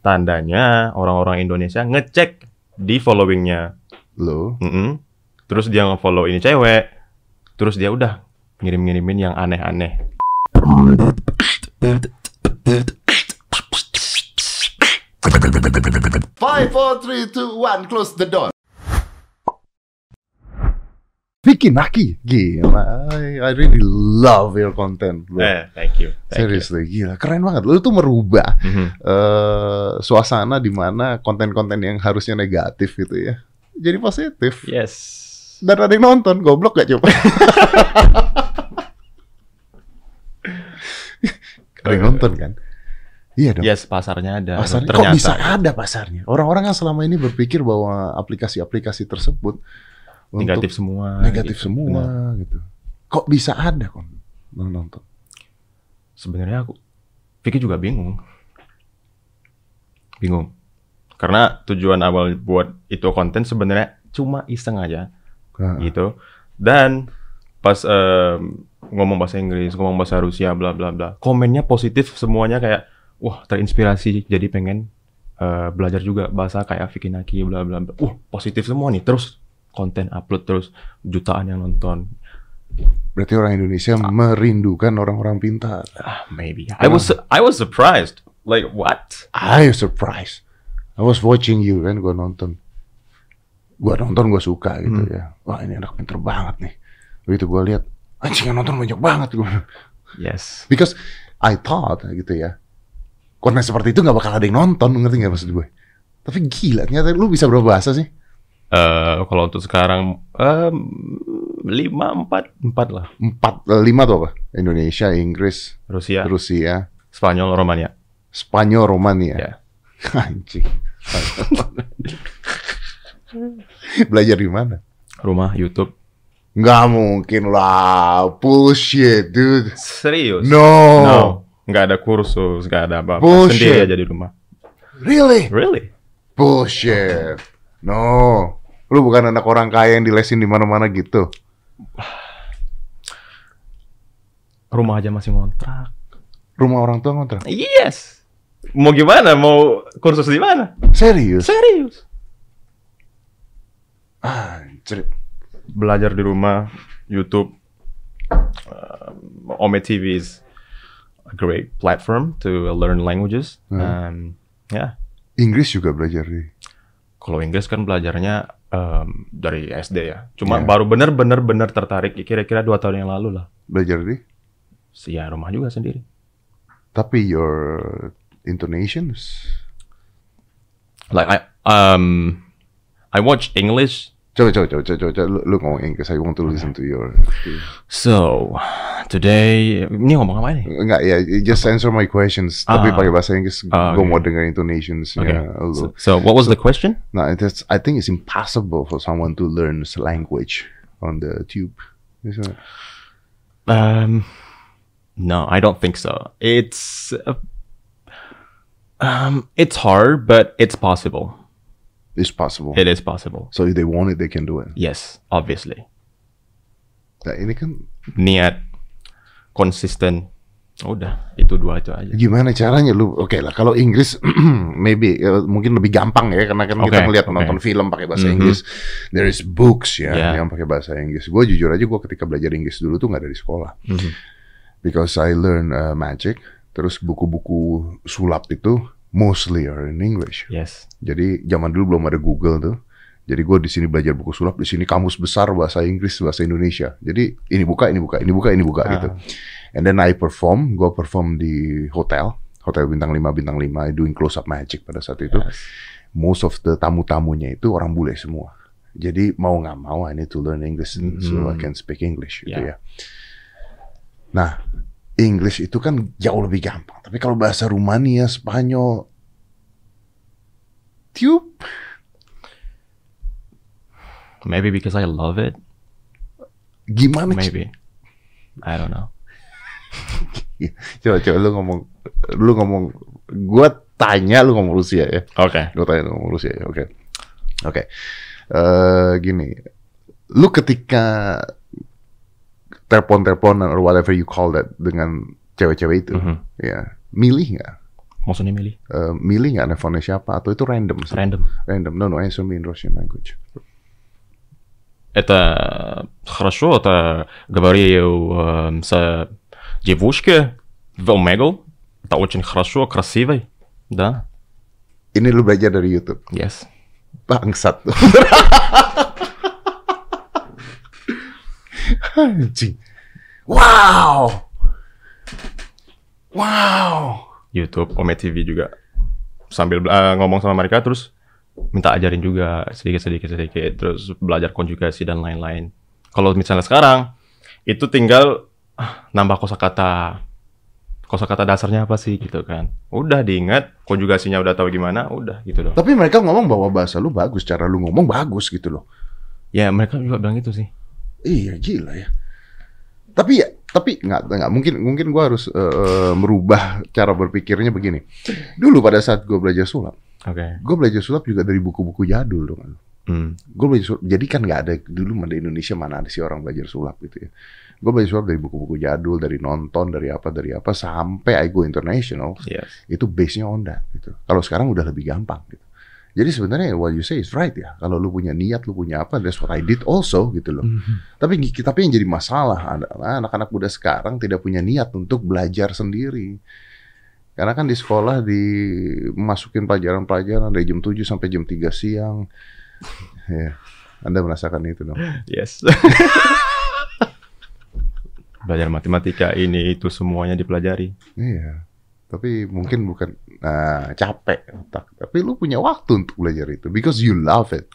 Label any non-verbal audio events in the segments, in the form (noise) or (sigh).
tandanya orang-orang Indonesia ngecek di followingnya. Lo, Mm-mm. Terus dia nge-follow ini cewek. Terus dia udah ngirim-ngirimin yang aneh-aneh. Five, four, three, two, one, close the door. Vicky Naki, gila. I, I really love your content, bro. Eh, thank you. Thank Seriously, gila. Keren banget. Lu tuh merubah you. Mhm. eh suasana di mana konten-konten yang harusnya negatif gitu ya. Jadi positif. Yes. Dan ada yang nonton, goblok gak coba? (laughs) ada yang nonton kan? Iya dong. Yes, pasarnya ada. Pasarnya Ternyata. kok bisa ada pasarnya? Orang-orang yang selama ini berpikir bahwa aplikasi-aplikasi tersebut negatif semua. negatif gitu. semua Benar. gitu. Kok bisa ada kok nonton? Sebenarnya aku Vicky juga bingung. Bingung. Karena tujuan awal buat itu konten sebenarnya cuma iseng aja Nah, gitu. Dan pas em, ngomong bahasa Inggris, ngomong bahasa Rusia, bla bla bla. Komennya positif semuanya kayak wah terinspirasi jadi pengen eh, belajar juga bahasa kayak Vicky Naki bla bla bla. Wah, positif semua nih. Terus konten upload terus jutaan yang nonton. Berarti orang Indonesia merindukan orang-orang pintar. Ah, maybe. I was I was surprised. Like what? I surprised. I was watching you kan, gue nonton. Gue nonton, gue suka gitu ya. Wah ini anak pinter banget nih. Begitu gue lihat, anjing yang nonton banyak banget gue. Yes. Because I thought gitu ya. Konten seperti itu nggak bakal ada yang nonton, ngerti nggak maksud gue? Tapi gila, ternyata lu bisa berapa bahasa sih? Eh kalau untuk sekarang lima empat empat lah. Empat, eh, lima tuh apa? Indonesia, Inggris, Rusia, Rusia, Spanyol, Romania. Spanyol, Romania. Ya. (laughs) Anjing. Belajar di mana? Rumah YouTube. Nggak mungkin lah. Bullshit, dude. Serius? No. No. Nggak ada kursus, nggak ada apa-apa. Bullshit. Sendiri aja di rumah. Really? Really? Bullshit. No. Lu bukan anak orang kaya yang dilesin di mana-mana gitu. Rumah aja masih ngontrak. Rumah orang tua ngontrak. Yes. Mau gimana? Mau kursus di mana? Serius? Serius. Anjir. Belajar di rumah, YouTube, um, Ome TV is a great platform to learn languages. Hmm. Um, ya, Inggris juga belajar di. kalau Inggris kan belajarnya um, dari SD ya. Cuma Ya. baru bener-bener bener tertarik kira-kira dua tahun yang lalu lah. Belajar di. Ya rumah juga sendiri. Tapi your intonations. Like I um I watch English. Coba, coba, coba, coba, coba. Lu, lu ngomong Inggris. I want to listen to your. So today ini ngomong apa nih? Enggak ya, just answer my questions. Tapi Ah. pakai bahasa Inggris. Ah, Gue mau denger intonations Okay. So, so what was the question? Nah, it's, I think it's impossible for someone to learn language on the tube. Isn't it? Um, no, I don't think so. It's uh, um, it's hard, but it's possible. It's possible. It is possible. So if they want it, they can do it. Yes, obviously. Nah, ini kan Niat, konsisten. Udah, itu dua itu aja. gimana caranya lu? Oke lah, kalau Inggris (clears throat) maybe eh, mungkin lebih gampang ya karena kan kita Oke, ngeliat oke. nonton film pakai bahasa Mhm. Inggris. There is books ya Yeah. yang pakai bahasa Inggris. Gue jujur aja gue ketika belajar Inggris dulu tuh nggak dari sekolah. Mhm. Because I learn uh, magic. Terus buku-buku sulap itu mostly are in English. Yes. Jadi zaman dulu belum ada Google tuh. Jadi gue di sini belajar buku sulap, di sini kamus besar bahasa Inggris, bahasa Indonesia. Jadi ini buka, ini buka, ini buka, ini buka Ah. gitu. And then I perform, gue perform di hotel, hotel bintang 5 bintang 5 doing close up magic pada saat itu. Yes. Most of the tamu-tamunya itu orang bule semua. Jadi mau nggak mau I need to learn English so I can speak English gitu Yeah. ya. Nah, English itu kan jauh lebih gampang. Tapi kalau bahasa Rumania, Spanyol, tiup Maybe because I love it. gimana? Maybe. I don't know. (laughs) Coba coba lu ngomong lu ngomong gua tanya lu ngomong Rusia ya. Oke. Gua tanya lu ngomong Rusia ya. Oke. Oke. Eh gini. Lu ketika telepon-teleponan or whatever you call that dengan cewek-cewek itu, Mhm. ya, milih nggak? Maksudnya milih? Э, milih nggak nelfonnya siapa atau itu random? sih? Random. Random. No, no, answer me in Russian language Это хорошо, это говорил эм, с девушкой в Омегу. Это очень хорошо, красивый. Да, Ini lu belajar dari YouTube. yes. Bangsat. (laughs) Anjing. Wow. Wow. YouTube, Ome TV juga. Sambil eh, ngomong sama mereka terus minta ajarin juga sedikit-sedikit sedikit terus belajar konjugasi dan lain-lain. Kalau misalnya sekarang itu tinggal ah, nambah kosakata. Kosakata dasarnya apa sih gitu kan. Udah diingat, konjugasinya udah tahu gimana, udah gitu loh. Tapi mereka ngomong bahwa bahasa lu bagus, cara lu ngomong bagus gitu loh. Ya mereka juga bilang itu sih. Iya gila ya. Tapi ya, tapi nggak nggak mungkin mungkin gua harus eh, merubah cara berpikirnya begini. Dulu pada saat gua belajar sulap, Oke. gua belajar sulap juga dari buku-buku jadul dong. Hmm. Gue belajar sulap, jadi kan nggak ada dulu di Indonesia mana ada sih orang belajar sulap gitu ya. Gue belajar sulap dari buku-buku jadul, dari nonton, dari apa, dari apa, sampai I go international, Yes. itu base-nya on that gitu. Kalau sekarang udah lebih gampang gitu. Jadi sebenarnya what you say is right ya. Kalau lu punya niat, lu punya apa, that's what I did also gitu loh. Tapi tapi yang jadi masalah adalah anak-anak muda sekarang tidak punya niat untuk belajar sendiri. Karena kan di sekolah dimasukin pelajaran-pelajaran dari jam 7 sampai jam 3 siang. (laughs) Ya, Anda merasakan itu dong. Yes. (laughs) Belajar matematika ini itu semuanya dipelajari. Iya. Tapi mungkin bukan nah, capek otak. Tapi lu punya waktu untuk belajar itu because you love it.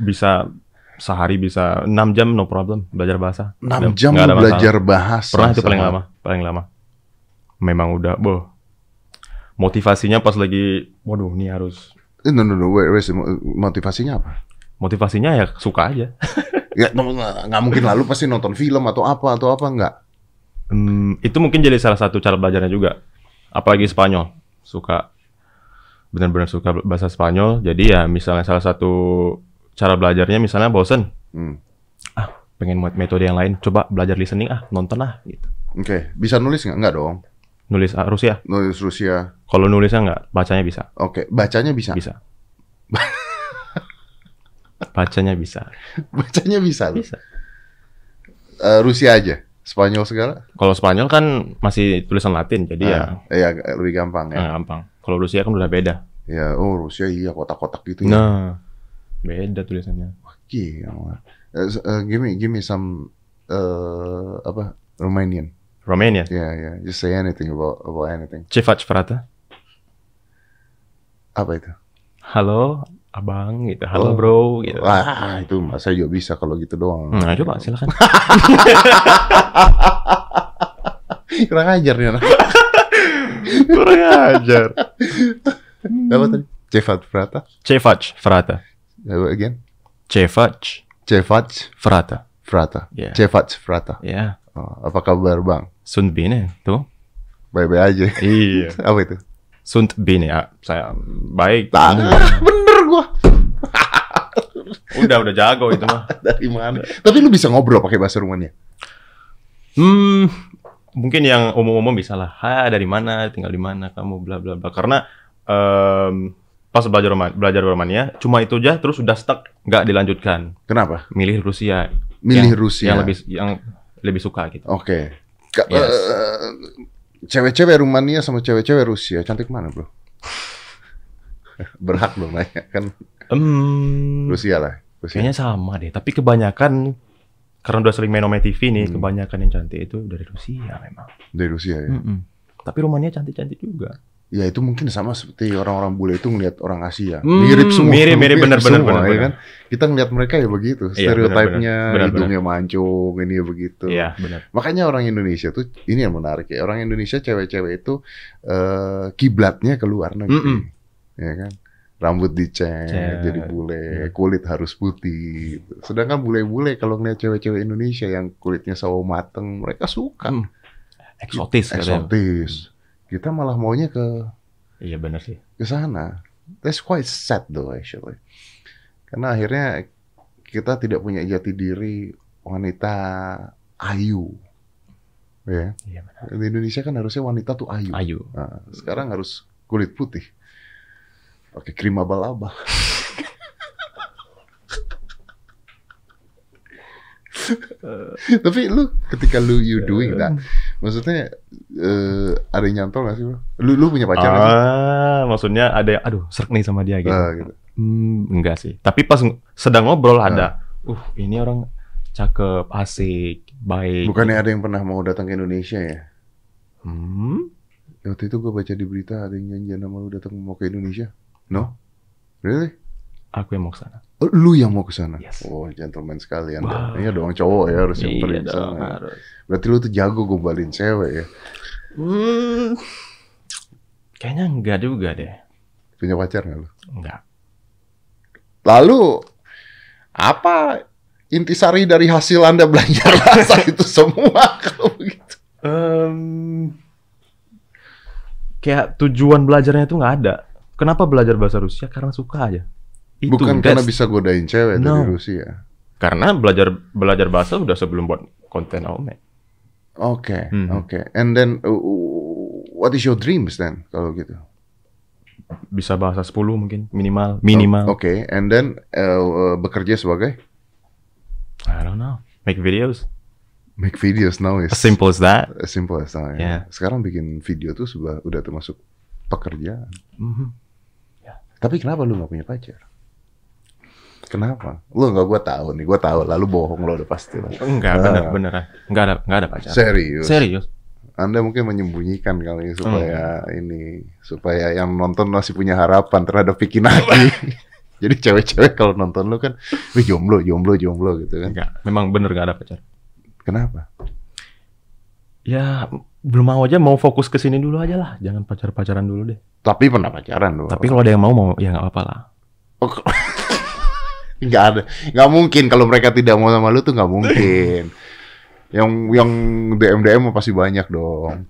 Bisa sehari bisa 6 jam no problem belajar bahasa. 6 Nggak- jam nggak lu ada belajar bahasa. Pernah itu paling lama, paling lama. Memang udah, boh. Motivasinya pas lagi, waduh, ini harus Eh, No, no, no. Wait, wait, motivasinya apa? motivasinya ya suka aja. (laughs) Ya, nggak nggak mungkin lalu pasti nonton film atau apa atau apa nggak? Hmm, itu mungkin jadi salah satu cara belajarnya juga. Apalagi Spanyol, suka benar-benar suka bahasa Spanyol. Jadi ya misalnya salah satu cara belajarnya misalnya bosen, Hmm. pengen buat metode yang lain, coba belajar listening ah, nonton ah gitu. Oke, bisa nulis nggak? Nggak dong. Nulis ah, Rusia. Nulis Rusia. Kalau nulisnya nggak, bacanya bisa. Oke, bacanya bisa. Bisa. bacanya bisa. (laughs) Bacanya bisa. loh. Bisa. Eh, Rusia aja. Spanyol segala. Kalau Spanyol kan masih tulisan Latin, jadi ya Ah, ya lebih gampang ya. eh, gampang. Kalau Rusia kan udah beda. Ya, oh Rusia iya kotak-kotak gitu ya. Nah, beda tulisannya. Gila. Eh, s- eh, give me give me some eh apa Romanian. Romania. Ya, ya. Just say anything about about anything. Ce faci, frate? Apa itu? Halo, abang gitu. Halo, Oh. bro gitu. Wah, itu mas saya juga bisa kalau gitu doang. Nah, coba silakan. (laughs) Kurang ajar nih anak. (laughs) Kurang ajar. Apa tadi? Cevat Frata. Ce faci, frate. Apa again? Ce faci, Cevat frate. Frata. Ya. Cevat Frata. Ya, Oh, apa kabar bang? Sunt bine, tuh. Baik-baik aja. Iya. (laughs) apa itu? Sunt bine, ya. Saya baik. Ah, (laughs) bener gua. (laughs) Udah, udah jago itu mah. Dari mana? Tapi lu bisa ngobrol pakai bahasa Rumania. Hmm, mungkin yang umum-umum bisa lah. Ha, dari mana, tinggal di mana kamu, bla bla bla. Karena em, pas belajar Roma- belajar Romania, cuma itu aja, terus udah stuck, nggak dilanjutkan. Kenapa? Milih Rusia. Milih Yang- Rusia. Yang lebih yang lebih suka gitu. Oke. Ka- Yes. eh, Cewek-cewek Rumania sama cewek-cewek Rusia cantik mana bro? (laughs) Berhak dong nanya kan Hmm, Rusia lah. Rusia. kayaknya sama deh. Tapi kebanyakan karena udah sering main Ome TV nih, Hmm. kebanyakan yang cantik itu dari Rusia memang. Dari Rusia ya. Mm-mm. Tapi Rumania cantik-cantik juga. Ya itu mungkin sama seperti orang-orang bule itu ngelihat orang Asia. Hmm, mirip semua. mirip, mirip, benar, benar, ya kan? Kita ngelihat mereka ya begitu. Iya, Stereotipnya hidungnya mancung, ini ya begitu. Iya, benar. Makanya orang Indonesia tuh ini yang menarik ya. Orang Indonesia cewek-cewek itu eh, kiblatnya ke luar negeri. Mm-mm. Ya kan? Rambut dicet, Cet. jadi bule, Iya. kulit harus putih. gitu. Sedangkan bule-bule kalau ngeliat cewek-cewek Indonesia yang kulitnya sawo mateng, mereka suka. Hmm. Eksotis katanya. Eksotis. Kita malah maunya ke Iya benar sih. ke sana. That's quite sad though actually. Karena akhirnya kita tidak punya jati diri wanita ayu. Ya. Iya benar. Di Indonesia kan harusnya wanita tuh ayu. Ayu. Nah, sekarang harus kulit putih. Pakai krim abal-abal. (laughs) Tapi lu ketika lu you doing that, maksudnya eh, ada yang nyantol gak sih bro? Lu lu punya pacar gak sih? Ah, maksudnya ada yang aduh serak nih sama dia gitu. Ah, gitu. Hmm, enggak sih. Tapi pas ng- sedang ngobrol Ah. ada. Uh, ini orang cakep, asik, baik. Bukannya ada yang pernah mau datang ke Indonesia ya? Hmm? Waktu itu gue baca di berita ada yang janjian sama lu datang mau ke Indonesia. No? Really? Aku yang mau ke sana. Oh, lu yang mau ke sana? Yes. Oh, gentleman sekalian. Wow. Iya dong cowok ya harus yang Iya pergi ke sana. ya. Berarti lu tuh jago gombalin cewek ya. Hmm. Kayaknya enggak juga deh. Punya pacar gak lu? Enggak. Lalu apa intisari dari hasil Anda belajar (laughs) bahasa itu semua kalau begitu? Em, kayak tujuan belajarnya itu nggak ada. Kenapa belajar bahasa Rusia? Karena suka aja. Itu, Bukan karena bisa godain cewek dari No. Rusia. Karena belajar belajar bahasa udah sebelum buat konten Ome. Oke, Hmm. oke. And then uh, what is your dreams then kalau gitu? Bisa bahasa 10 mungkin minimal, minimal. Oh, Oke, and then uh, uh, bekerja sebagai I don't know. Make videos. make videos now is As simple as that. as simple as that. ya. Yeah. Sekarang bikin video tuh sudah udah termasuk pekerjaan. Mhm. Tapi kenapa lu nggak punya pacar? Kenapa? Lu nggak gua tahu nih, gua tahu. Lalu bohong lo udah pasti lah. Enggak, Ah. bener. Enggak ada enggak ada pacar. Serius. Serius. Anda mungkin menyembunyikan kali supaya Hmm. ini supaya yang nonton masih punya harapan terhadap Vicky Naki. (laughs) Jadi cewek-cewek kalau nonton lu kan, wih jomblo, jomblo, jomblo gitu kan. Enggak, memang bener enggak ada pacar. Kenapa? Ya, belum mau aja mau fokus ke sini dulu aja lah. Jangan pacar-pacaran dulu deh. Tapi pernah pacaran loh. Tapi kalau ada yang mau mau ya nggak apa-apa lah. Oh, (laughs) nggak ada, nggak mungkin kalau mereka tidak mau sama lu tuh nggak mungkin. (laughs) yang yang DM DM pasti banyak dong.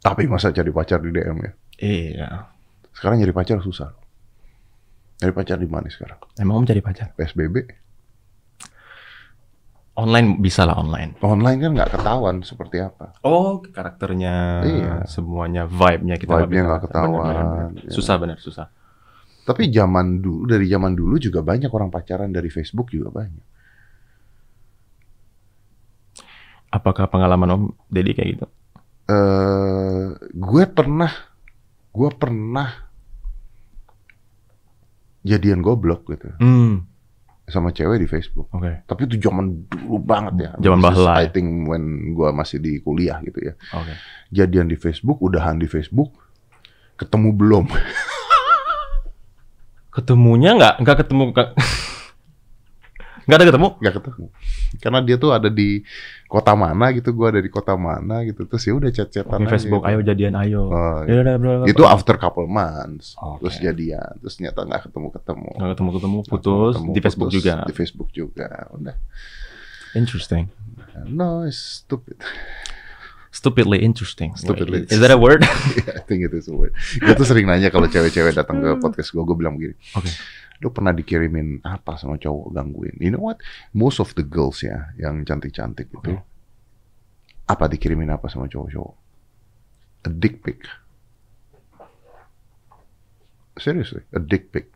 Tapi masa cari pacar di DM ya? Iya. Sekarang nyari pacar susah. Nyari pacar di mana sekarang? Emang om cari pacar? PSBB? Online bisa lah online. Online kan nggak ketahuan seperti apa. Oh, karakternya, Iya. semuanya, vibe-nya kita Vibe-nya nggak ketahuan, Bener, bener, bener. iya. Susah bener, susah. Tapi zaman dulu, dari zaman dulu juga banyak orang pacaran dari Facebook juga banyak. Apakah pengalaman om Dedi kayak gitu? eh gue pernah, gue pernah jadian goblok gitu Hmm, sama cewek di Facebook. oke, Tapi itu zaman dulu banget ya. Zaman bahla I ya. think when gue masih di kuliah gitu ya. oke. Jadian di Facebook, udahan di Facebook, ketemu belum? (laughs) Ketemunya nggak, nggak ketemu, nggak (laughs) nggak ada ketemu. Gak ketemu. Karena dia tuh ada di kota mana gitu, gue ada di kota mana gitu. Terus ya udah chat-chatan aja Facebook, gitu. ayo jadian, ayo. Oh, Ya udah, bro, bro, itu after couple months Oke. terus jadian terus ternyata nggak ketemu ketemu nggak ketemu ketemu, putus di Facebook juga. di Facebook juga udah Interesting, no it's stupid stupidly interesting. Stupidly Is that a word? (laughs) I think it is a word. Gue tuh sering nanya kalau cewek-cewek datang ke podcast gue gue bilang begini Oke. lu pernah dikirimin apa sama cowok gangguin? You know what? Most of the girls ya yang cantik-cantik itu Oke. apa dikirimin apa sama cowok-cowok? A dick pic. Seriously a dick pic.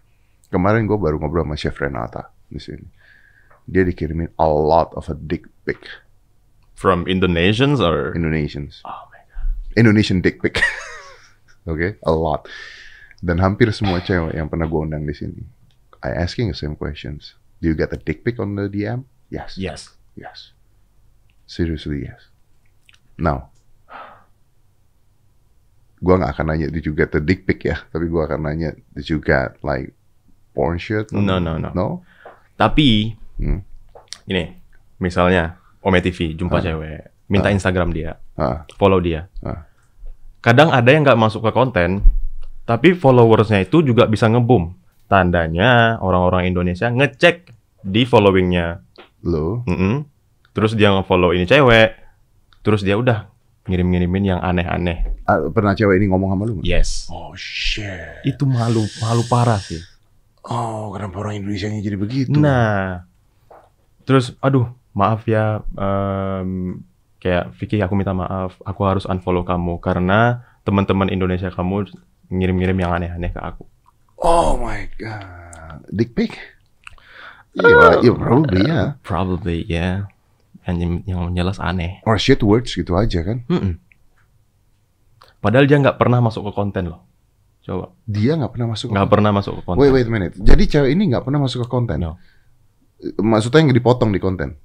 Kemarin gue baru ngobrol sama chef Renata di sini. Dia dikirimin a lot of a dick pic From Indonesians or? Indonesians Oh my god. Indonesian dick pic (laughs) oke a lot dan hampir semua cewek yang pernah gue undang di sini I asking the same questions do you get a dick pic on the DM yes Yes. Yes. Seriously, yes. Now, gua nggak akan nanya did you get the dick pic ya, tapi gua akan nanya did you get like porn shit? No, no, no. No? Tapi Hmm. ini misalnya Ome TV jumpa Ah. cewek, minta Ah. Instagram dia, Ah, follow dia. Ah. Kadang ada yang nggak masuk ke konten, tapi followersnya itu juga bisa ngebum. Tandanya orang-orang Indonesia ngecek di followingnya. lo? Mm-mm. Terus dia nge-follow ini cewek, terus dia udah ngirim-ngirimin yang aneh-aneh. Ah, pernah cewek ini ngomong sama lu? Yes. Oh shit. Itu malu, malu parah sih. Oh, kenapa orang Indonesia jadi begitu? Nah, terus aduh maaf ya, em, kayak Vicky aku minta maaf, aku harus unfollow kamu karena teman-teman Indonesia kamu ngirim-ngirim yang aneh-aneh ke aku. Oh my god. Dick pic? Iya, yeah, probably ya. Probably ya. Yang yang jelas aneh. Or shit words gitu aja kan. Mm-mm. Padahal dia nggak pernah masuk ke konten loh. Coba. Dia nggak pernah masuk. Nggak pernah masuk ke konten. Wait, wait a minute. Jadi cewek ini nggak pernah masuk ke konten? No. Maksudnya yang dipotong di konten?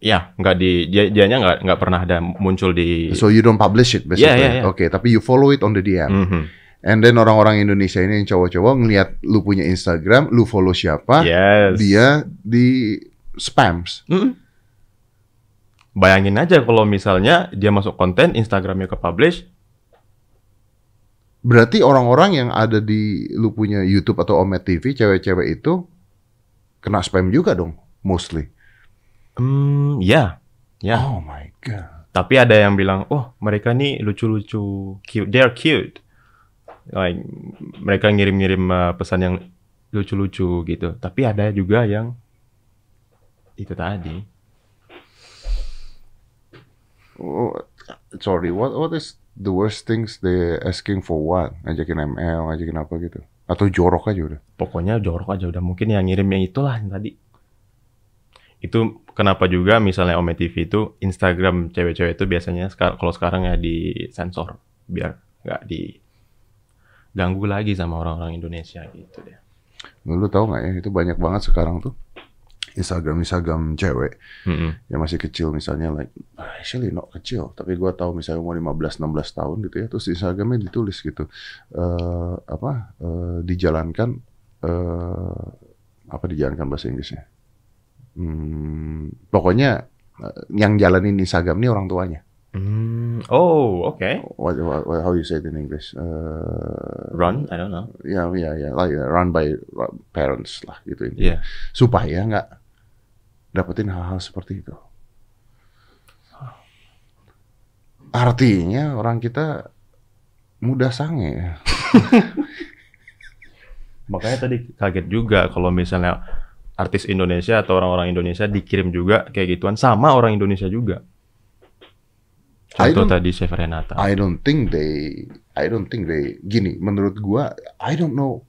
Ya, nggak di dia dianya nggak nggak pernah ada muncul di. So you don't publish it basically? Yeah, yeah, yeah. Oke, tapi you follow it on the DM. Mhm. And then orang-orang Indonesia ini yang cowok-cowok ngelihat lu punya Instagram, lu follow siapa, Yes. dia di spams. Mm-mm. Bayangin aja kalau misalnya dia masuk konten, Instagramnya ke publish, Berarti orang-orang yang ada di lu punya YouTube atau Omet TV, cewek-cewek itu kena spam juga dong, mostly. Hmm, ya, ya. Oh my god. Tapi ada yang bilang, oh mereka nih lucu-lucu, cute, they're cute. Like mereka ngirim-ngirim uh, pesan yang lucu-lucu gitu. Tapi ada juga yang itu tadi. Oh, sorry, what what is the worst things they asking for what? Ngajakin ML, ngajakin apa gitu? Atau jorok aja udah? Pokoknya jorok aja udah mungkin yang ngirim yang itulah yang tadi. Itu kenapa juga misalnya Ome TV itu Instagram cewek-cewek itu biasanya sekar kalau sekarang ya di sensor biar nggak diganggu lagi sama orang-orang Indonesia gitu deh. Lu tahu nggak ya, itu banyak banget sekarang tuh. Instagram Instagram cewek Mm-mm. yang masih kecil misalnya like actually not kecil tapi gua tahu misalnya umur 15 16 tahun gitu ya terus Instagramnya ditulis gitu eh apa eh, dijalankan eh apa dijalankan bahasa Inggrisnya hmm, pokoknya eh, yang jalanin Instagram ini orang tuanya Hmm, oh, oke. what, what, what- how you say it in English Eh, Run, I don't know. ya ya ya like run by parents lah gitu Iya. supaya nggak dapetin hal-hal seperti itu. Artinya orang kita mudah sange. (laughs) Makanya tadi kaget juga kalau misalnya artis Indonesia atau orang-orang Indonesia dikirim juga kayak gituan sama orang Indonesia juga. Contoh tadi Chef Renata. I don't think they, I don't think they, gini, menurut gua, I don't know,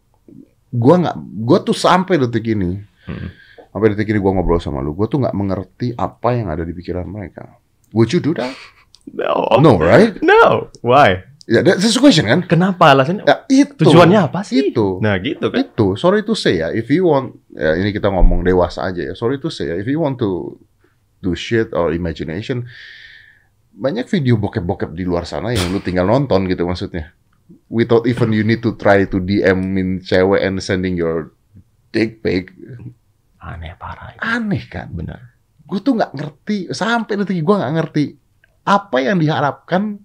gua nggak, gua tuh sampai detik ini, Mm. sampai detik ini gua ngobrol sama lu, gua tuh nggak mengerti apa yang ada di pikiran mereka. Would you do that? (laughs) No. No, right? No. Why? Ya, that's the question kan? Kenapa alasannya? Ya, itu. Tujuannya apa sih? Itu. Nah, gitu kan. itu sorry to say ya if you want ya ini kita ngomong dewasa aja ya sorry to say ya if you want to do shit or imagination banyak video bokep-bokep di luar sana yang lu tinggal nonton gitu maksudnya without even you need to try to DM-in cewek and sending your dick pic Aneh parah itu. aneh kan Benar. gue tuh nggak ngerti sampai detik gue nggak ngerti apa yang diharapkan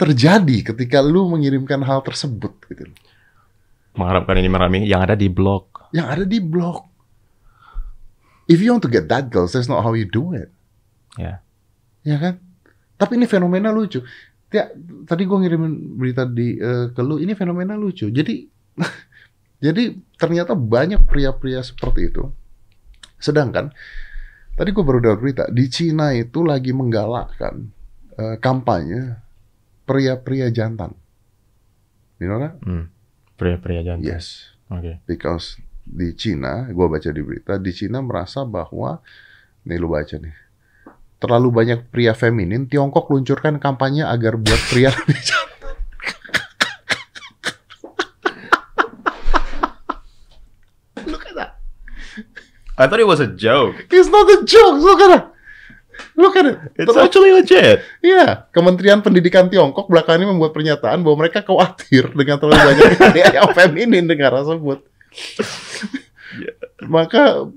terjadi ketika lu mengirimkan hal tersebut gitu Mengharapkan ini merami yang ada di blog. yang ada di blog. If you want to get that girls, that's not how you do it. Ya. Ya kan? Tapi ini fenomena lucu. Ya, tadi gue ngirimin berita di eh, ke lu, ini fenomena lucu. Jadi, (laughs) jadi ternyata banyak pria-pria seperti itu. Sedangkan tadi gue baru dapat berita di Cina itu lagi menggalakkan eh, kampanye pria-pria jantan. You know that? Hmm. Pria-pria jantan. Yes. Oke. because di Cina, gue baca di berita, di Cina merasa bahwa, nih lu baca nih, terlalu banyak pria feminin, Tiongkok luncurkan kampanye agar buat pria (laughs) lebih. Look at that. I thought it was a joke. It's not a joke. Look at at it. It's Terus- actually legit. Iya, Kementerian Pendidikan Tiongkok belakangan ini membuat pernyataan bahwa mereka khawatir dengan terlalu banyak (laughs) pria yang feminin dengan tersebut. Maka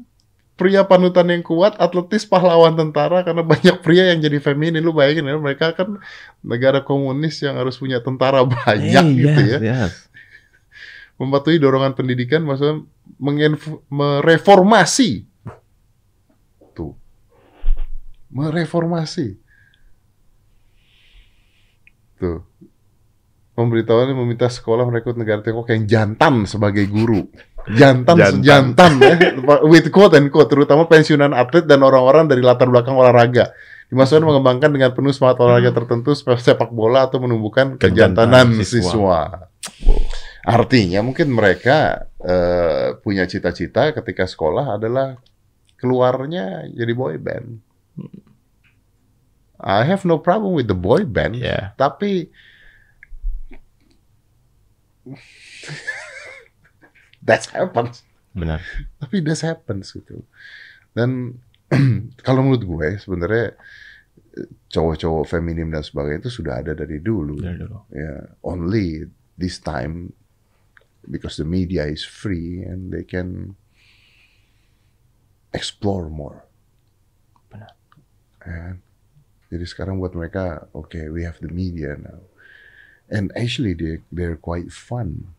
pria panutan yang kuat, atletis pahlawan tentara karena banyak pria yang jadi feminin. Lu bayangin ya, mereka kan negara komunis yang harus punya tentara banyak Hey, gitu yes, ya. Yes. Mematuhi dorongan pendidikan maksudnya mereformasi. Tuh. Mereformasi. Tuh. Pemberitahuannya meminta sekolah merekrut negara Tiongkok yang jantan sebagai guru. Jantan, Jantan. jantan, ya. (laughs) With quote and quote, terutama pensiunan atlet dan orang-orang dari latar belakang olahraga. Di masa depan mengembangkan dengan penuh semangat olahraga tertentu seperti sepak bola atau menumbuhkan kejantanan Kejantanan siswa. Artinya mungkin mereka eh, punya cita-cita ketika sekolah adalah keluarnya jadi boy band. I have no problem with the boy band, Yeah. tapi (laughs) that happens. Benar. Tapi that happens gitu. Dan (clears throat) kalau menurut gue sebenarnya cowok-cowok feminim dan sebagainya itu sudah ada dari dulu. Dari dulu. Ya, only this time because the media is free and they can explore more. Benar. And jadi sekarang buat mereka, okay, we have the media now, and actually they they're quite fun.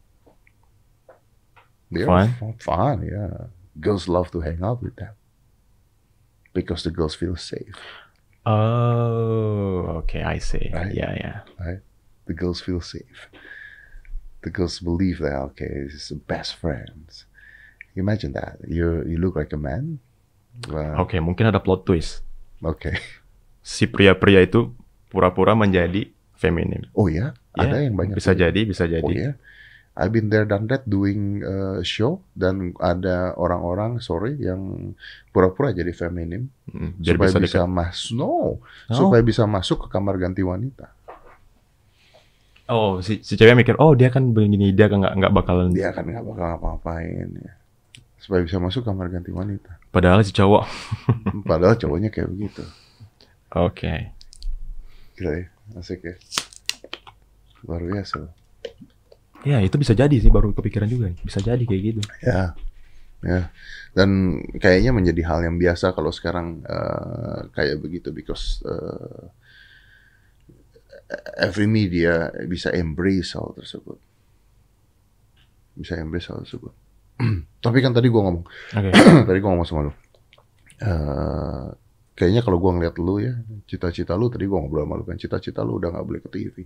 They're Fun? fu- fun, yeah. Girls love to hang out with them because the girls feel safe. Oh, okay, I see. Right. Yeah, yeah. right? The girls feel safe. The girls believe that okay, this is the best friends. Imagine that you you look like a man. Well, Oke, mungkin ada plot twist. okay. (laughs) Si pria-pria itu pura-pura menjadi feminim. Oh ya, ada Ya, yang banyak. Bisa tuh. jadi, bisa jadi. Oh ya. I've been there done that doing uh, show dan ada orang-orang sorry yang pura-pura jadi feminim Mm, Biar supaya bisa bisa, masuk no Oh. supaya bisa masuk ke kamar ganti wanita. Oh, si, si cewek mikir, oh dia kan begini, dia kan nggak nggak bakalan. Dia kan nggak bakal ngapa-ngapain ya. Supaya bisa masuk kamar ganti wanita. Padahal si cowok. Padahal cowoknya kayak begitu. Oke. Gila ya, asik ya. Luar biasa. loh. Ya itu bisa jadi sih, baru kepikiran juga. nih. Bisa jadi kayak gitu. Ya, ya. Dan kayaknya menjadi hal yang biasa kalau sekarang eh, kayak begitu because eh, every media bisa embrace hal tersebut. Bisa embrace hal tersebut. (clears throat) Tapi kan tadi gua ngomong, Oke. (clears throat) tadi gua ngomong sama lu. Eh, kayaknya kalau gua ngeliat lu ya, cita-cita lu tadi gua ngobrol sama lu kan, cita-cita lu udah nggak boleh ke TV.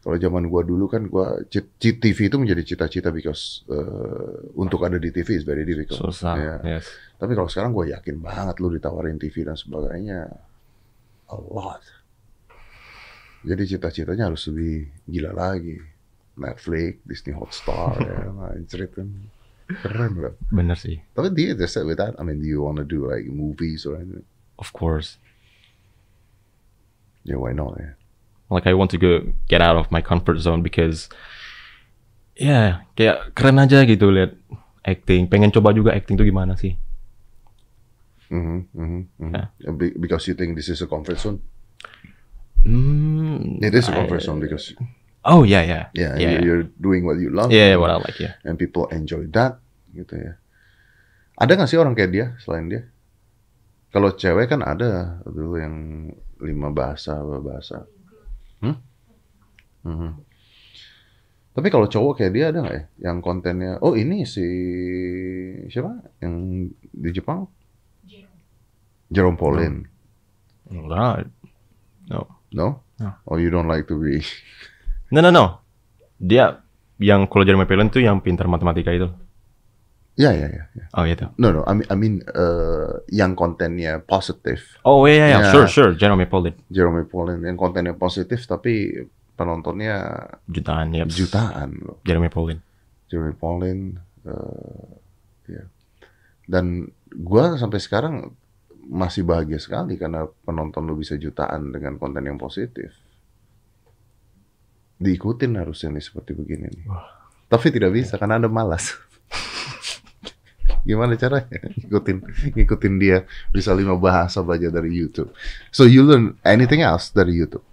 Kalau zaman gua dulu kan gua TV itu menjadi cita-cita because eh, untuk ada di TV is very difficult. Susah. Ya. Yes. Tapi kalau sekarang gue yakin banget lu ditawarin TV dan sebagainya a lot. Jadi cita-citanya harus lebih gila lagi. Netflix, Disney Hotstar, (laughs) ya, anjrit kan. Keren loh. Bener sih. Tapi do you interested with that? I mean, do you want to do like movies or anything? Of course. Yeah, why not? Yeah. Like I want to go get out of my comfort zone because ya kayak keren aja gitu lihat acting. Pengen coba juga acting tuh gimana sih? Mhm, mhm, mhm. Yeah. Be- Because you think this is a comfort zone? Hmm. It is a I- comfort zone because Oh yeah, yeah. yeah, yeah. you- you're doing what you love. Yeah, what I like ya. and people enjoy that gitu ya. Ada nggak sih orang kayak dia selain dia? Kalau cewek kan ada dulu yang lima bahasa bahasa. Hmm? Mhm. Tapi kalau cowok kayak dia ada nggak ya? Yang kontennya, oh ini si siapa? Yang di Jepang? Jerome Pauline. Enggak. No. No? No. Oh you don't like to be? No, no, no. Dia yang kalau Jeremy Pilen tuh yang pintar matematika itu. Ya ya ya. ya. Oh itu. No no, I mean, I mean eh, yang kontennya positif. Oh iya, iya, Yeah. sure, sure. Jeremy Pilen. Jeremy Pauline yang kontennya positif tapi penontonnya Jutaan, ya. jutaan loh. Jeremy Pilen. Jeremy Pauline eh, ya. Dan gua sampai sekarang masih bahagia sekali karena penonton lu bisa jutaan dengan konten yang positif. Diikutin harusnya nih seperti begini nih. Tapi tidak bisa karena Anda malas. Gimana caranya (laughs) ngikutin ngikutin dia bisa lima bahasa belajar dari YouTube. So you learn anything else dari YouTube?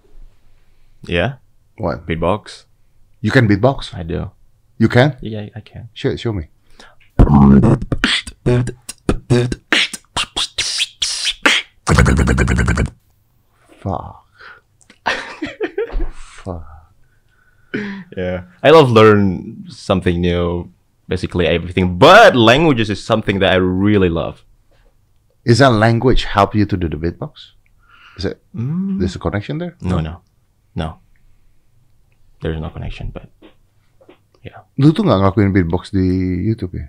Yeah, What? beatbox. You can beatbox? I do. You can? Yeah, I can. Show, show me. Fuck. Fuck. (laughs) Yeah. I love learn something new. Basically everything, but languages is something that I really love. Is that language help you to do the beatbox? Is it? Mm. There's a connection there? No, no, no. There's no connection, but Lu tuh nggak ngelakuin beatbox di YouTube ya?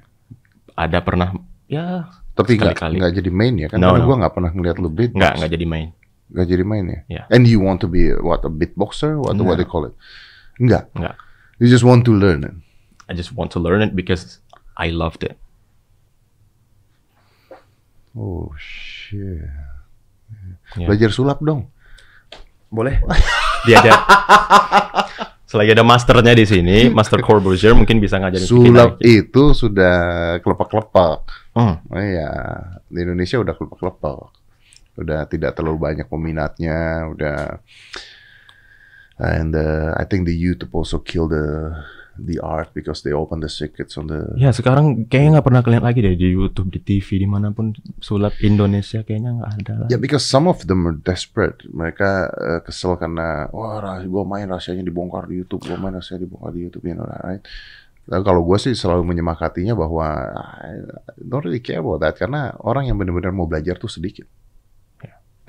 ada pernah ya Tapi nggak nggak jadi main ya kan? No, Karena no. gua nggak pernah ngeliat lu beatbox. nggak nggak jadi main. Gak jadi main ya? Yeah. And you want to be what a beatboxer? What what No. they call it? Enggak. Enggak. You just want to learn. I just want to learn it because I loved it. Oh shit. Yeah. Belajar sulap dong. Boleh. (laughs) Dia ada Selagi ada masternya di sini, Master Corbusier mungkin bisa ngajarin kita Sulap lagi. itu sudah kelepak-kelepak. Hmm. Oh iya, di Indonesia udah kelepak-kelepak. Udah tidak terlalu banyak peminatnya, udah and uh, I think the YouTube also kill the the art because they open the secrets on the Ya sekarang kayaknya nggak pernah kelihatan lagi deh di YouTube, di TV, di mana pun sulap Indonesia kayaknya nggak ada lah. Ya, because some of them are desperate. Mereka uh, kesel karena wah gue main rahasianya dibongkar di YouTube, gue main rahasianya dibongkar di YouTube, you know that, right? Nah, kalau gue sih selalu menyemakatinya bahwa I don't really care about that karena orang yang benar-benar mau belajar tuh sedikit.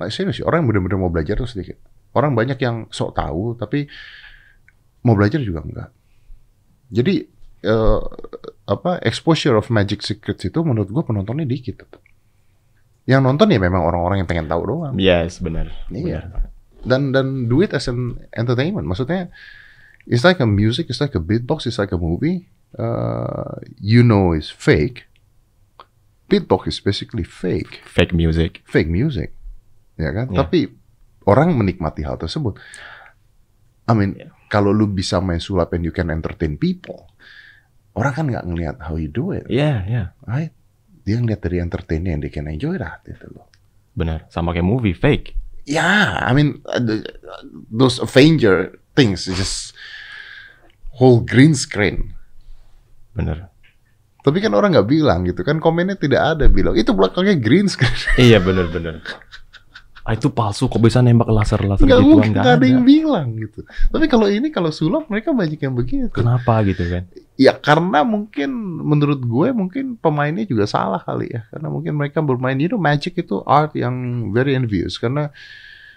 Nah, serius, orang yang benar-benar mau belajar tuh sedikit. Orang banyak yang sok tahu tapi mau belajar juga enggak. Jadi eh, apa exposure of Magic Secrets itu menurut gue penontonnya dikit tetap. Yang nonton ya memang orang-orang yang pengen tahu doang. Yes, benar. Iya. Benar. Dan dan do it as an entertainment. Maksudnya it's like a music, it's like a beatbox, it's like a movie. Uh, you know it's fake. Beatbox is basically fake, Fake music. fake music, ya kan? Iya. Tapi orang menikmati hal tersebut. I mean, Iya. Kalau lu bisa main sulap and you can entertain people, orang kan nggak ngelihat how you do it, Iya, iya. right? Dia ngeliat dari entertainnya and they can enjoy that, gitu loh. Benar. Sama kayak movie fake. Yeah, I mean uh, the- those Avenger things is just whole green screen. Benar. Tapi kan orang nggak bilang gitu kan komennya tidak ada bilang itu belakangnya green screen. iya, benar, benar. (laughs) Ah, itu palsu kok bisa nembak laser-laser Nggak gitu mungkin nggak ada yang bilang gitu. Tapi kalau ini kalau sulap mereka banyak yang begitu. Kenapa gitu kan? Ya karena mungkin menurut gue mungkin pemainnya juga salah kali ya. Karena mungkin mereka bermain you know magic itu art yang very envious karena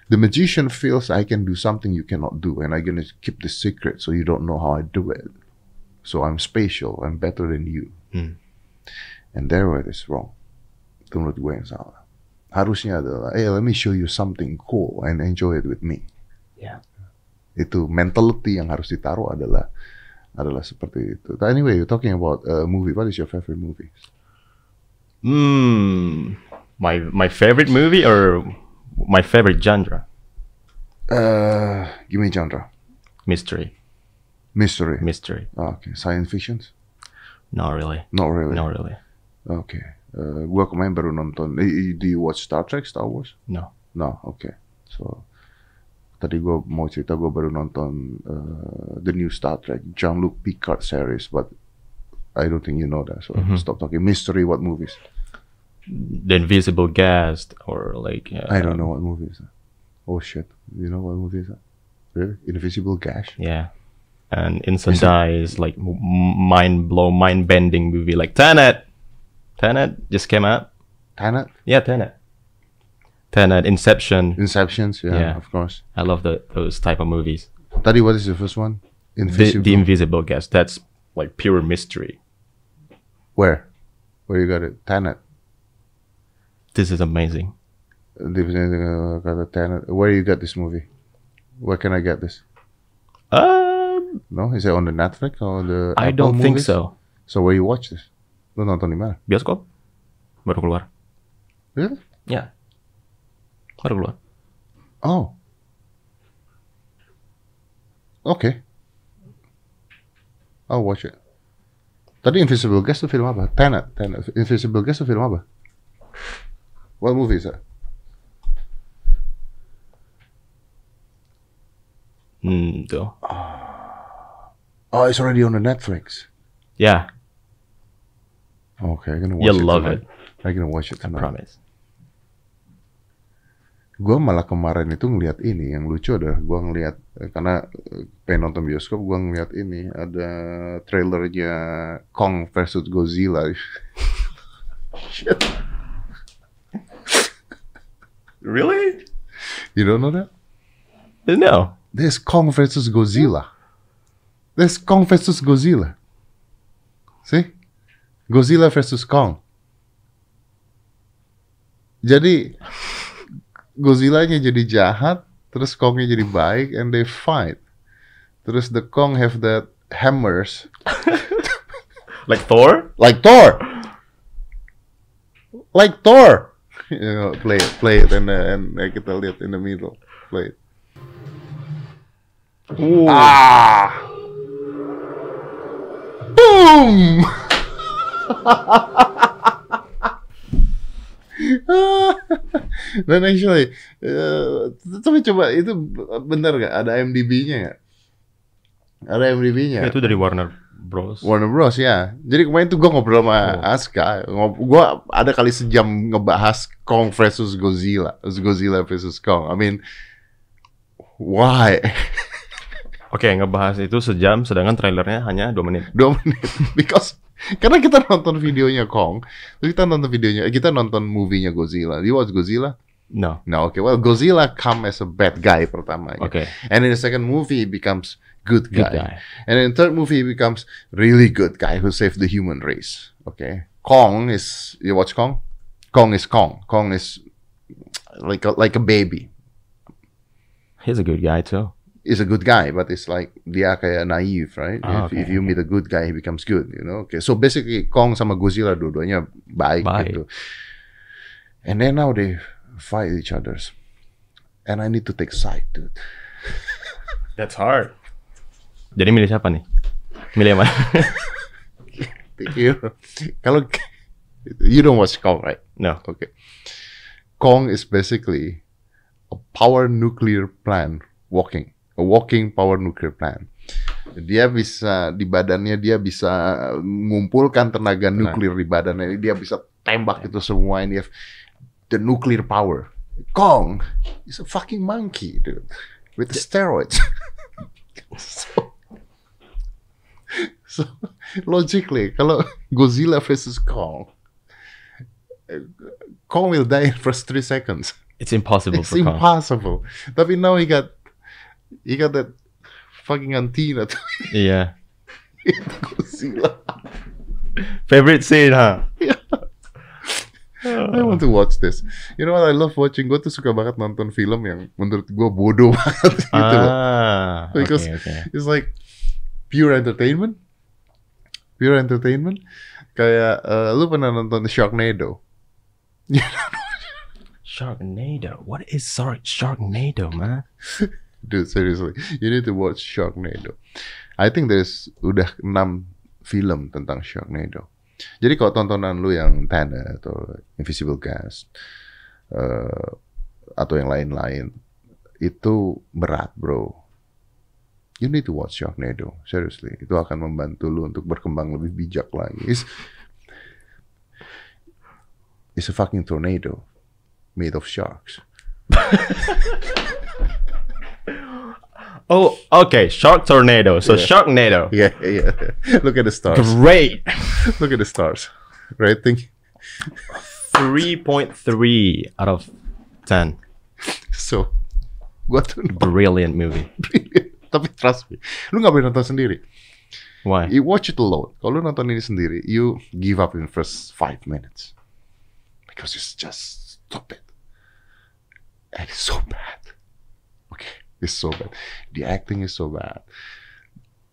the magician feels I can do something you cannot do and I gonna keep the secret so you don't know how I do it. So I'm special, I'm better than you. Hmm. And there it is wrong. Itu menurut gue yang salah. Harusnya adalah, hey let me show you something cool and enjoy it with me. Ya. Itu mentality yang harus ditaruh adalah adalah seperti itu. But anyway, you're talking about a movie. What is your favorite movie? Hmm. My my favorite movie or my favorite genre? Uh, give me genre. Mystery. Mystery. Mystery. Oh, okay. Science fiction? Not really. Not really. Not really. Okay. Uh, gua kemarin baru nonton. Eh, eh, Do you watch Star Trek, Star Wars? No. No. Okay. So tadi gua mau cerita gua baru nonton uh, the new Star Trek Jean-Luc Picard series, but I don't think you know that. So Mhm. stop talking. Mystery. What movies? The Invisible Guest or like uh, I don't know what movie is that. Oh shit. You know what movie is that? Really? Invisible Gash? Yeah. And is like mind blow, mind bending movie like Tenet. Tenet just came out. Tenet? Yeah, Tenet. Tenet, Inception. Inceptions? Yeah, Yeah. of course. I love the those type of movies. Tadi, what is the first one? The, Invisible. the Invisible Guest. That's like pure mystery. Where? Where you got it? Tenet. This is amazing. Uh. Where you got this movie? Where can I get this? Um, No, is it on the Netflix or the? I Apple don't think so. So where you watch this? Lu nonton di mana? Bioskop baru keluar. Really? Ya. Baru keluar. Oh. Okay. I'll watch it. Tadi Invisible Guest itu film apa? Tenet. Tenet. Invisible Guest itu film apa? What movie is that? Hmm, tuh. Oh, it's already on the Netflix. Yeah, Okay, I'm gonna watch you'll it love tonight. it. I'm gonna watch it I tonight. promise. Gue malah kemarin itu ngeliat ini yang lucu adalah gue ngeliat eh, karena eh, pengen nonton bioskop gue ngeliat ini ada trailernya Kong versus Godzilla. (laughs) Shit. Really? You don't know that? No. There's Kong versus Godzilla. There's Kong versus Godzilla. See? Godzilla versus Kong. Jadi Godzilla-nya jadi jahat, terus Kongnya jadi baik, and they fight. Terus the Kong have that hammers (laughs) Like Thor? like Thor, like Thor. (laughs) You know, play it, play it, and uh, and uh, kita lihat in the middle, play it. Ooh. Ah, boom. (laughs) (laughs) Dan actually, eh, tapi coba itu benar gak? Ada MDB-nya nggak? Ada MDB-nya. Itu dari Warner Bros. Warner Bros ya. Jadi kemarin tuh gue ngobrol sama Oh. Aska, gue ada kali sejam ngebahas Kong versus Godzilla, Godzilla versus Kong. I mean, why? (laughs) Oke, ngebahas itu sejam, sedangkan trailernya hanya 2 menit. Dua menit. (laughs) Because (laughs) karena kita nonton videonya Kong, terus kita nonton videonya, kita nonton movie-nya Godzilla. You watch Godzilla? No. No, okay. Well, Godzilla come as a bad guy pertama. Oke. And in the second movie, he becomes good guy. Good guy. And in the third movie, he becomes really good guy who saved the human race. Okay. Kong is you watch Kong? Kong is Kong. Kong is like a, like a baby. He's a good guy too. Is a good guy, but it's like dia kayak naive, right? Ah, if, okay, if you meet a good guy, he becomes good. You know. Okay. So basically, Kong sama Godzilla dua-duanya baik, Baik. gitu. And then now they fight each others. And I need to take side, dude. (laughs) That's hard. Jadi milih siapa nih? Milih yang mana? (laughs) Kalau you don't watch Kong, right? no. Okay. Kong is basically a power nuclear plant walking, a walking power nuclear plant. Dia bisa di badannya dia bisa mengumpulkan tenaga nuklir di badannya. Dia bisa tembak itu semua. Have the nuclear power. Kong is a fucking monkey, dude, with the steroids. (laughs) so, so logically, kalau Godzilla versus Kong, Kong will die in first three seconds. It's impossible It's for Kong. impossible. Tapi now he got he got that fucking antenna Iya. hit Godzilla. (laughs) Favorite scene, huh? I want to watch this. You know what I love watching? Gue tuh suka banget nonton film yang menurut gue bodoh (laughs) banget gitu loh. Ah, Because oke. it's like pure entertainment. Pure entertainment. Kayak eh, lu pernah nonton Sharknado? (laughs) Sharknado. What is Shark Sharknado, man? Dude, seriously, you need to watch Sharknado. I think there's udah 6 film tentang Sharknado. Jadi kalau tontonan lu yang Tenet atau Invisible Gas eh, atau yang lain-lain itu berat, bro. You need to watch Sharknado, seriously. Itu akan membantu lu untuk berkembang lebih bijak lagi. It's, it's a fucking tornado made of sharks. (laughs) Oh, okay. Shark Tornado. So Yeah. Sharknado. (laughs) Yeah, yeah. (laughs) Look at the stars. Great. (laughs) Look at the stars. Great thing. 3.3 out of 10. so gua tuh Brilliant movie. Brilliant. tapi trust me, lu nggak boleh nonton sendiri. Why? You watch it alone. Kalau lu nonton ini sendiri, you give up in first five minutes because it's just stupid and it's so bad. Okay, it's so bad. The acting is so bad.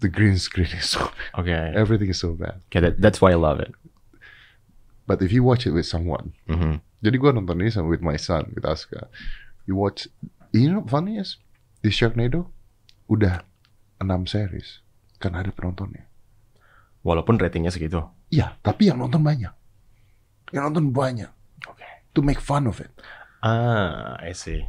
The green screen is so bad. Okay. Everything is so bad. Okay, that, that's why I love it. But if you watch it with someone, Mhm. Jadi gua nonton ini sama with my son, with Aska. You watch, you know funny is, di Sharknado udah 6 series. Karena ada penontonnya. Walaupun ratingnya segitu. Iya, tapi yang nonton banyak. Yang nonton banyak. Oke. To make fun of it. Ah, I see.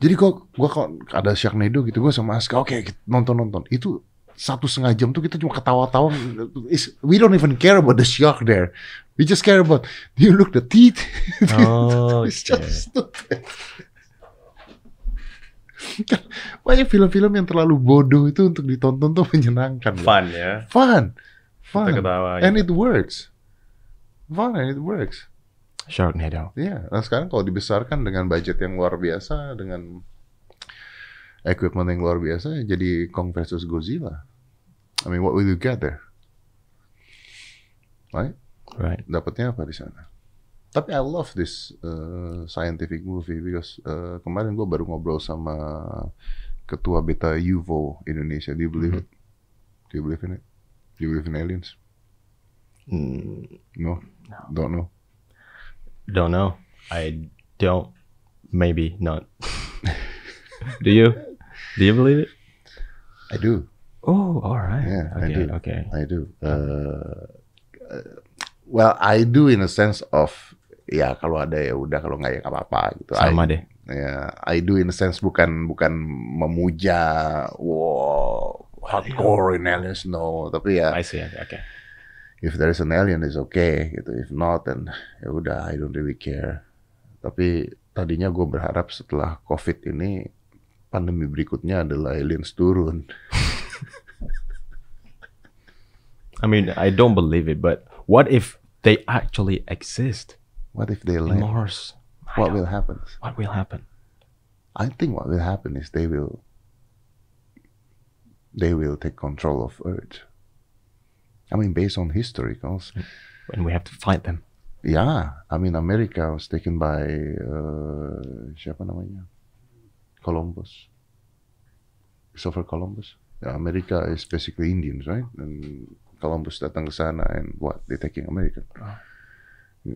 Jadi kok gua kalau ada Sharknado gitu, gua sama Aska, oke kita nonton-nonton. Itu satu setengah jam tuh kita cuma ketawa-tawa. We don't even care about the shark there. We just care about, you look the teeth. (laughs) Oh, It's okay. just stupid. (laughs) Banyak film-film yang terlalu bodoh itu untuk ditonton tuh menyenangkan. Fun ya. Fun. Fun. Kita ketawa. And gitu. it works. Fun and it works. Sharknado. Iya. Nah sekarang kalau dibesarkan dengan budget yang luar biasa, dengan equipment yang luar biasa, jadi Kong versus Godzilla. I mean, what will you get there? Right? Right. Dapatnya apa di sana? Tapi I love this uh, scientific movie because uh, kemarin gue baru ngobrol sama ketua beta UFO Indonesia. Do you believe it? Do you believe in it? Do you believe in aliens? Mm, No, No. don't know. Don't know. I don't. Maybe not. (laughs) do you? Do you believe it? I do, Oh, all right. Yeah, I okay. do. Okay. I do. Uh, uh, well, I do in a sense of ya kalau ada ya udah kalau nggak ya nggak apa-apa gitu. Sama I, deh. Ya, I do in a sense bukan bukan memuja, wow, hardcore in aliens, no. Tapi ya, I see. Okay. okay. If there is an alien is okay gitu. If not, then ya udah, I don't really care. Tapi tadinya gue berharap setelah COVID ini pandemi berikutnya adalah aliens turun. (laughs) I mean, I don't believe it, but what if they actually exist What if they land? Mars? I What will happen? What will happen? I think what will happen is they will they will take control of Earth. I mean, based on history, cause When we have to fight them. yeah, I mean, America was taken by uh, siapa namanya? Columbus. Christopher Columbus. Yeah, America is basically Indians, right? And Columbus datang ke sana and what? They taking America. Oh.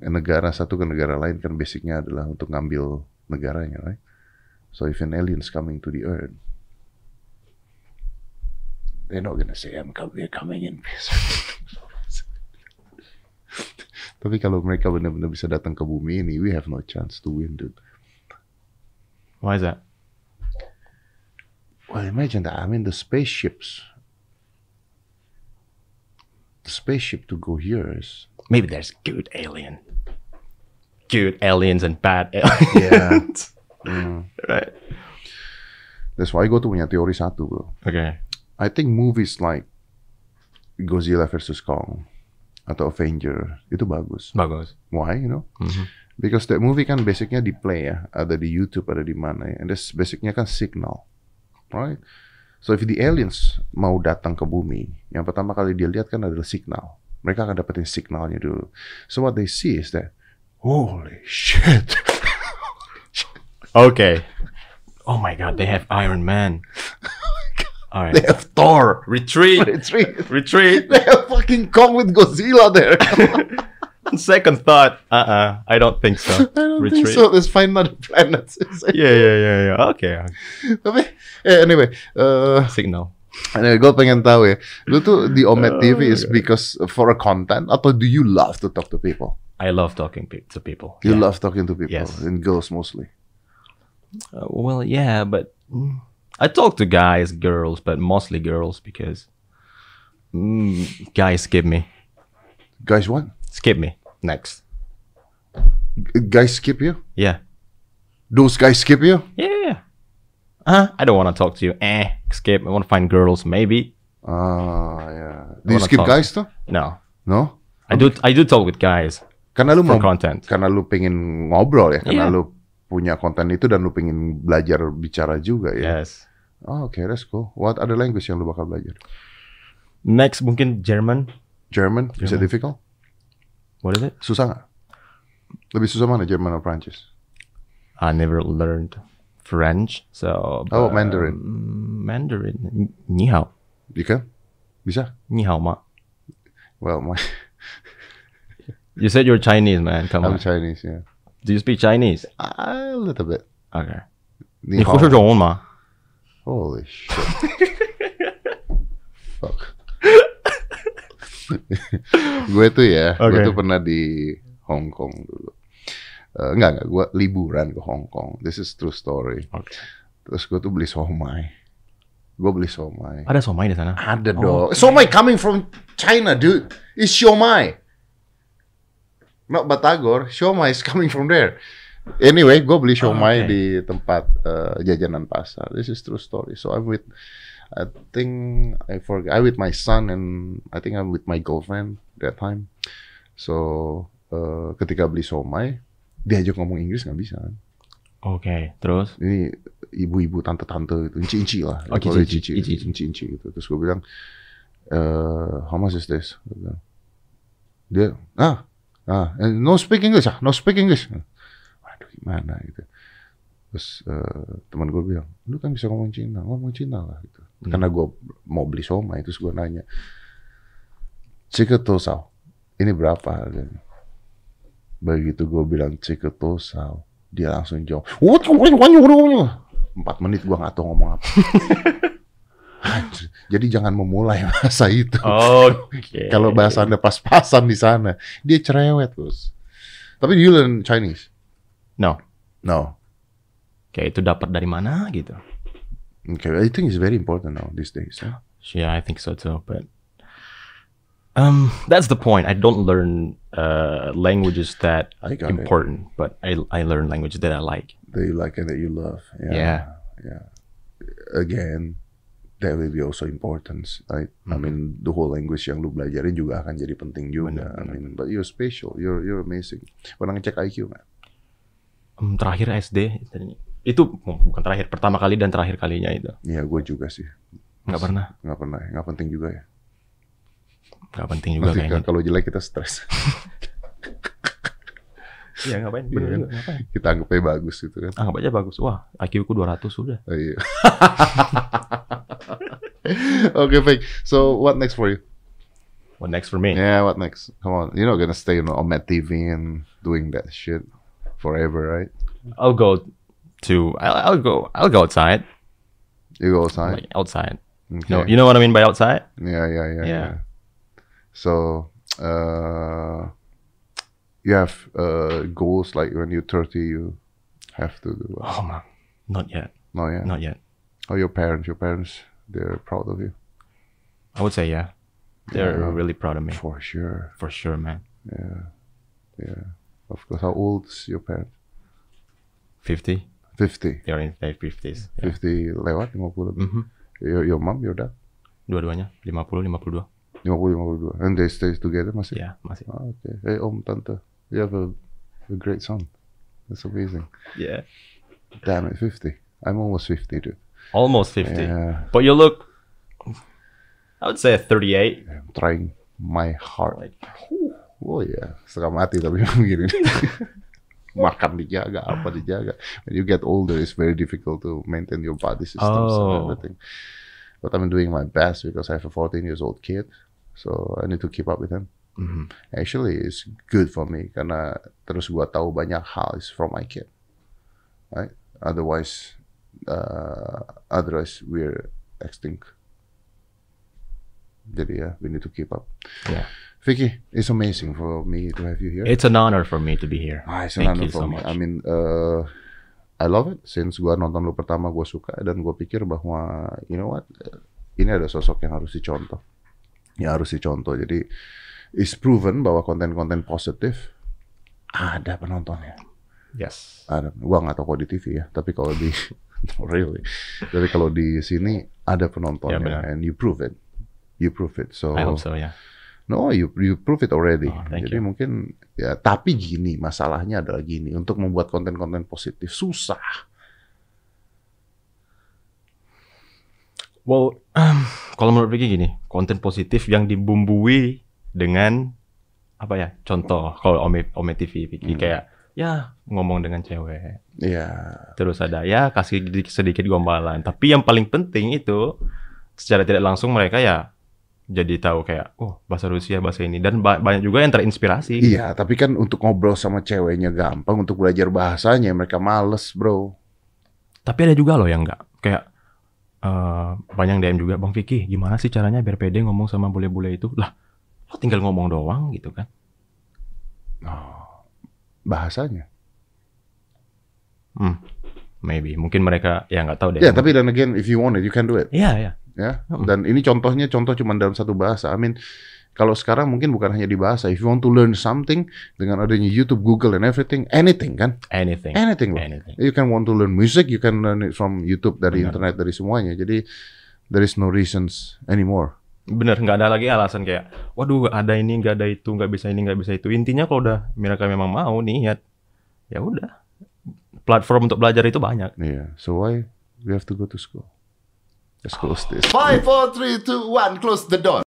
Negara satu ke negara lain kan basicnya adalah untuk ngambil negaranya, right? So if an alien's coming to the earth, they're not gonna say, I'm we're coming in peace. (laughs) Tapi kalau mereka benar-benar bisa datang ke bumi ini, we have no chance to win, dude. Why is that? Well, imagine that. I mean, the spaceships, the spaceship to go here is Maybe there's good alien. Good aliens and bad (laughs) aliens. Mm. right. That's why gue tuh punya teori satu, bro. Okay. I think movies like Godzilla versus Kong atau Avenger itu bagus. Bagus. Why, you know? Mhm. Because that movie kan basicnya di play ya, ada di YouTube, ada di mana ya. And this basicnya kan signal, right? So if the aliens mau datang ke bumi, yang pertama kali dia lihat kan adalah signal. Mereka akan dapetin signalnya dulu. So what they see is that, holy shit. (laughs) Okay. Oh my god, they have Iron Man. (laughs) All right. they have Thor. Retreat. (laughs) Retreat. Retreat. They have fucking Kong with Godzilla there. (laughs) Second thought, uh-uh, I don't think so. (laughs) I don't Retreat. think so. Let's find other planets. Yeah, yeah, yeah, yeah. Okay. Tapi, eh, anyway, uh, Signal. Anyway, gue pengen tahu ya, lu tuh di Omet Oh, TV is because for a content atau do you love to talk to people? I love talking pe- to people. You Yeah. love talking to people Yes. and girls mostly. Uh, well, yeah, but mm, I talk to guys, girls, but mostly girls because mm, guys skip me. Guys, what? Skip me. Next. G- Guys skip you? Yeah. Those guys skip you? Yeah. Huh? I don't want to talk to you. Eh. Skip. I want to find girls. Maybe. Ah, yeah. Do you skip talk. guys tuh? No. No? I do. I do talk with guys Karena lu for mau, content. karena lu pengen ngobrol ya, karena Iya. lu punya konten itu dan lu pengen belajar bicara juga ya. Yes. Oh, oke, that's cool. What other language yang lu bakal belajar? Next mungkin German. German? Is it German. difficult? What is it? Susah nggak? Lebih susah mana, German atau Prancis? I never learned French, so. Oh, but, Mandarin. um, Mandarin. Ni hao. Can? Bisa? Ni hao ma. Well, my, (laughs) You said you're Chinese, man. Come I'm on. Chinese, yeah. Do you speak Chinese? A little bit. Okay. 你你会说中文吗？ Holy shit. (laughs) Fuck. (laughs) gue tuh ya, gue Oke. tuh pernah di Hong Kong dulu. Eh, enggak, enggak, gue liburan ke Hong Kong. This is true story. Oke. Terus gue tuh beli somai. Gue beli somai. Ada somai di sana. Ada Oh. dong. Somai coming from China, dude. It's siomai. Not Batagor. Siomai is (laughs) coming from there. Anyway, gue beli siomai Oh, okay. di tempat eh, jajanan pasar. This is true story. So I'm with, I think I forget. I with my son and I think I'm with my girlfriend that time. So eh, ketika beli somai, diajak ngomong Inggris nggak bisa. kan. Oke, terus? Ini ibu-ibu tante-tante itu inci-inci lah. Oh, Kalau cici, cici, inci-inci gitu. Terus gue bilang, eh how much is this? Dia, ah, Ah, no speak English ah, no speak English. Waduh gimana gitu. Terus eh, teman gue bilang, lu kan bisa ngomong Cina, ngomong Cina lah gitu. Karena gue mau beli somai, terus gue nanya, Ciketosau, ini berapa harganya? Begitu gue bilang Ciketosau, dia langsung jawab, empat menit gue nggak tahu ngomong apa. (laughs) Jadi jangan memulai (laughs) bahasa itu. Oke. (laughs) Kalau bahasa anda pas-pasan di sana, dia cerewet terus. Tapi you learn Chinese? No. No. Kayak itu dapat dari mana gitu. Okay, I think it's very important now these days. huh? Yeah, I think so too. But um, that's the point. I don't learn uh, languages that I got it. important, but I I learn languages that I like. That you like and that you love. Yeah. yeah. Again, there will be also importance, right? I mean, the whole language yang lu belajarin juga akan jadi penting juga. I mean, but you're special. You're you're amazing. Pernah ngecek IQ nggak? Um, terakhir SD itu bukan terakhir, pertama kali dan terakhir kalinya itu. Iya, gue juga sih. Nggak pernah. Nggak pernah. Nggak penting juga ya. Nggak penting juga Nanti kayaknya. kalau jelek kita stres. (laughs) Iya ngapain? Iya Bener kan? juga, ngapain? kita anggapnya bagus gitu kan. Anggap aja bagus. Wah, IQ ku 200 sudah. Oh, iya. (laughs) okay. So what next for you? What next for me? Yeah, what next? Come on, you're not gonna stay on, on Met TV and doing that shit forever, right? I'll go to I'll, I'll go I'll go outside. You go outside. Like outside. Okay. No, you know what I mean by outside? yeah, yeah, yeah, Yeah. yeah. So, uh, you have uh goals like when you're 30, you have to do. What? Oh man, not yet. No, yeah. Not yet. How your parents? Your parents, they're proud of you I would say yeah. They're Yeah. really proud of me. for sure. For sure, man. Yeah, yeah. Of course. How old is your parents? 50. 50. They're in their 50s. Yeah. 50 lewat 50 lebih. Mhm. Your, your mom, your dad? Dua-duanya 50 52. 50 52. And they stay together masih? Ya, masih. Ah, okay. Hey om, tante. You have a, a great son. That's amazing. Yeah. Damn it, 50. I'm almost 50, dude. Almost 50. Yeah. But you look I would say a 38. I'm trying my heart. Like Oh ya, setengah mati (laughs) tapi begini. (laughs) Makan dijaga, apa dijaga. When you get older, it's very difficult to maintain your body systems and Oh. everything. But I'm doing my best because I have a 14 years old kid, so I need to keep up with him. Mhm. Actually, it's good for me karena terus gua tahu banyak hal is from my kid, right? Otherwise, uh, otherwise we're extinct. Jadi ya, we need to keep up. Yeah. Vicky, it's amazing for me to have you here. It's an honor for me to be here. Ah, it's an Thank honor you for so me. much. I mean, uh, I love it. Since gua nonton lu pertama, gua suka dan gua pikir bahwa, you know what, ini ada sosok yang harus dicontoh, yang harus dicontoh. Jadi, it's proven bahwa konten-konten positif ada penontonnya. Yes. Ada. Gua nggak tahu kalau di TV ya, tapi kalau di (laughs) really, tapi kalau di sini ada penontonnya, Ya, benar. and you prove it, you prove it. So, I hope so, yeah. No, you you prove it already. Oh, thank Jadi you. mungkin ya tapi gini masalahnya adalah gini untuk membuat konten-konten positif susah. Well, um, (clears throat) kalau menurut Vicky gini, konten positif yang dibumbui dengan apa ya? Contoh kalau Ome Ome TV Vicky Hmm. kayak ya ngomong dengan cewek. Iya. Terus ada ya kasih sedikit, gombalan. Tapi yang paling penting itu secara tidak langsung mereka ya jadi tahu kayak oh bahasa Rusia bahasa ini dan ba- banyak juga yang terinspirasi. Iya, tapi kan untuk ngobrol sama ceweknya gampang, untuk belajar bahasanya mereka males, bro. Tapi ada juga loh yang enggak kayak eh banyak DM juga Bang Vicky gimana sih caranya biar pede ngomong sama bule-bule itu lah lo tinggal ngomong doang gitu kan Bahasanya. hmm maybe mungkin mereka ya nggak tahu deh Ya, tapi dan again if you want it, you can do it. Iya, iya. Ya. Hmm. Dan ini contohnya contoh cuma dalam satu bahasa. I mean, kalau sekarang mungkin bukan hanya di bahasa. If you want to learn something dengan adanya YouTube, Google and everything, anything kan? anything Anything loh. anything You can want to learn music, you can learn it from YouTube dari Benar. internet dari semuanya. Jadi there is no reasons anymore. Bener nggak ada lagi alasan kayak waduh ada ini nggak ada itu nggak bisa ini nggak bisa itu intinya kalau udah mereka memang mau niat ya udah platform untuk belajar itu banyak Yeah. So why we have to go to school? Let's close this. Five, four, three, two, one. Close the door.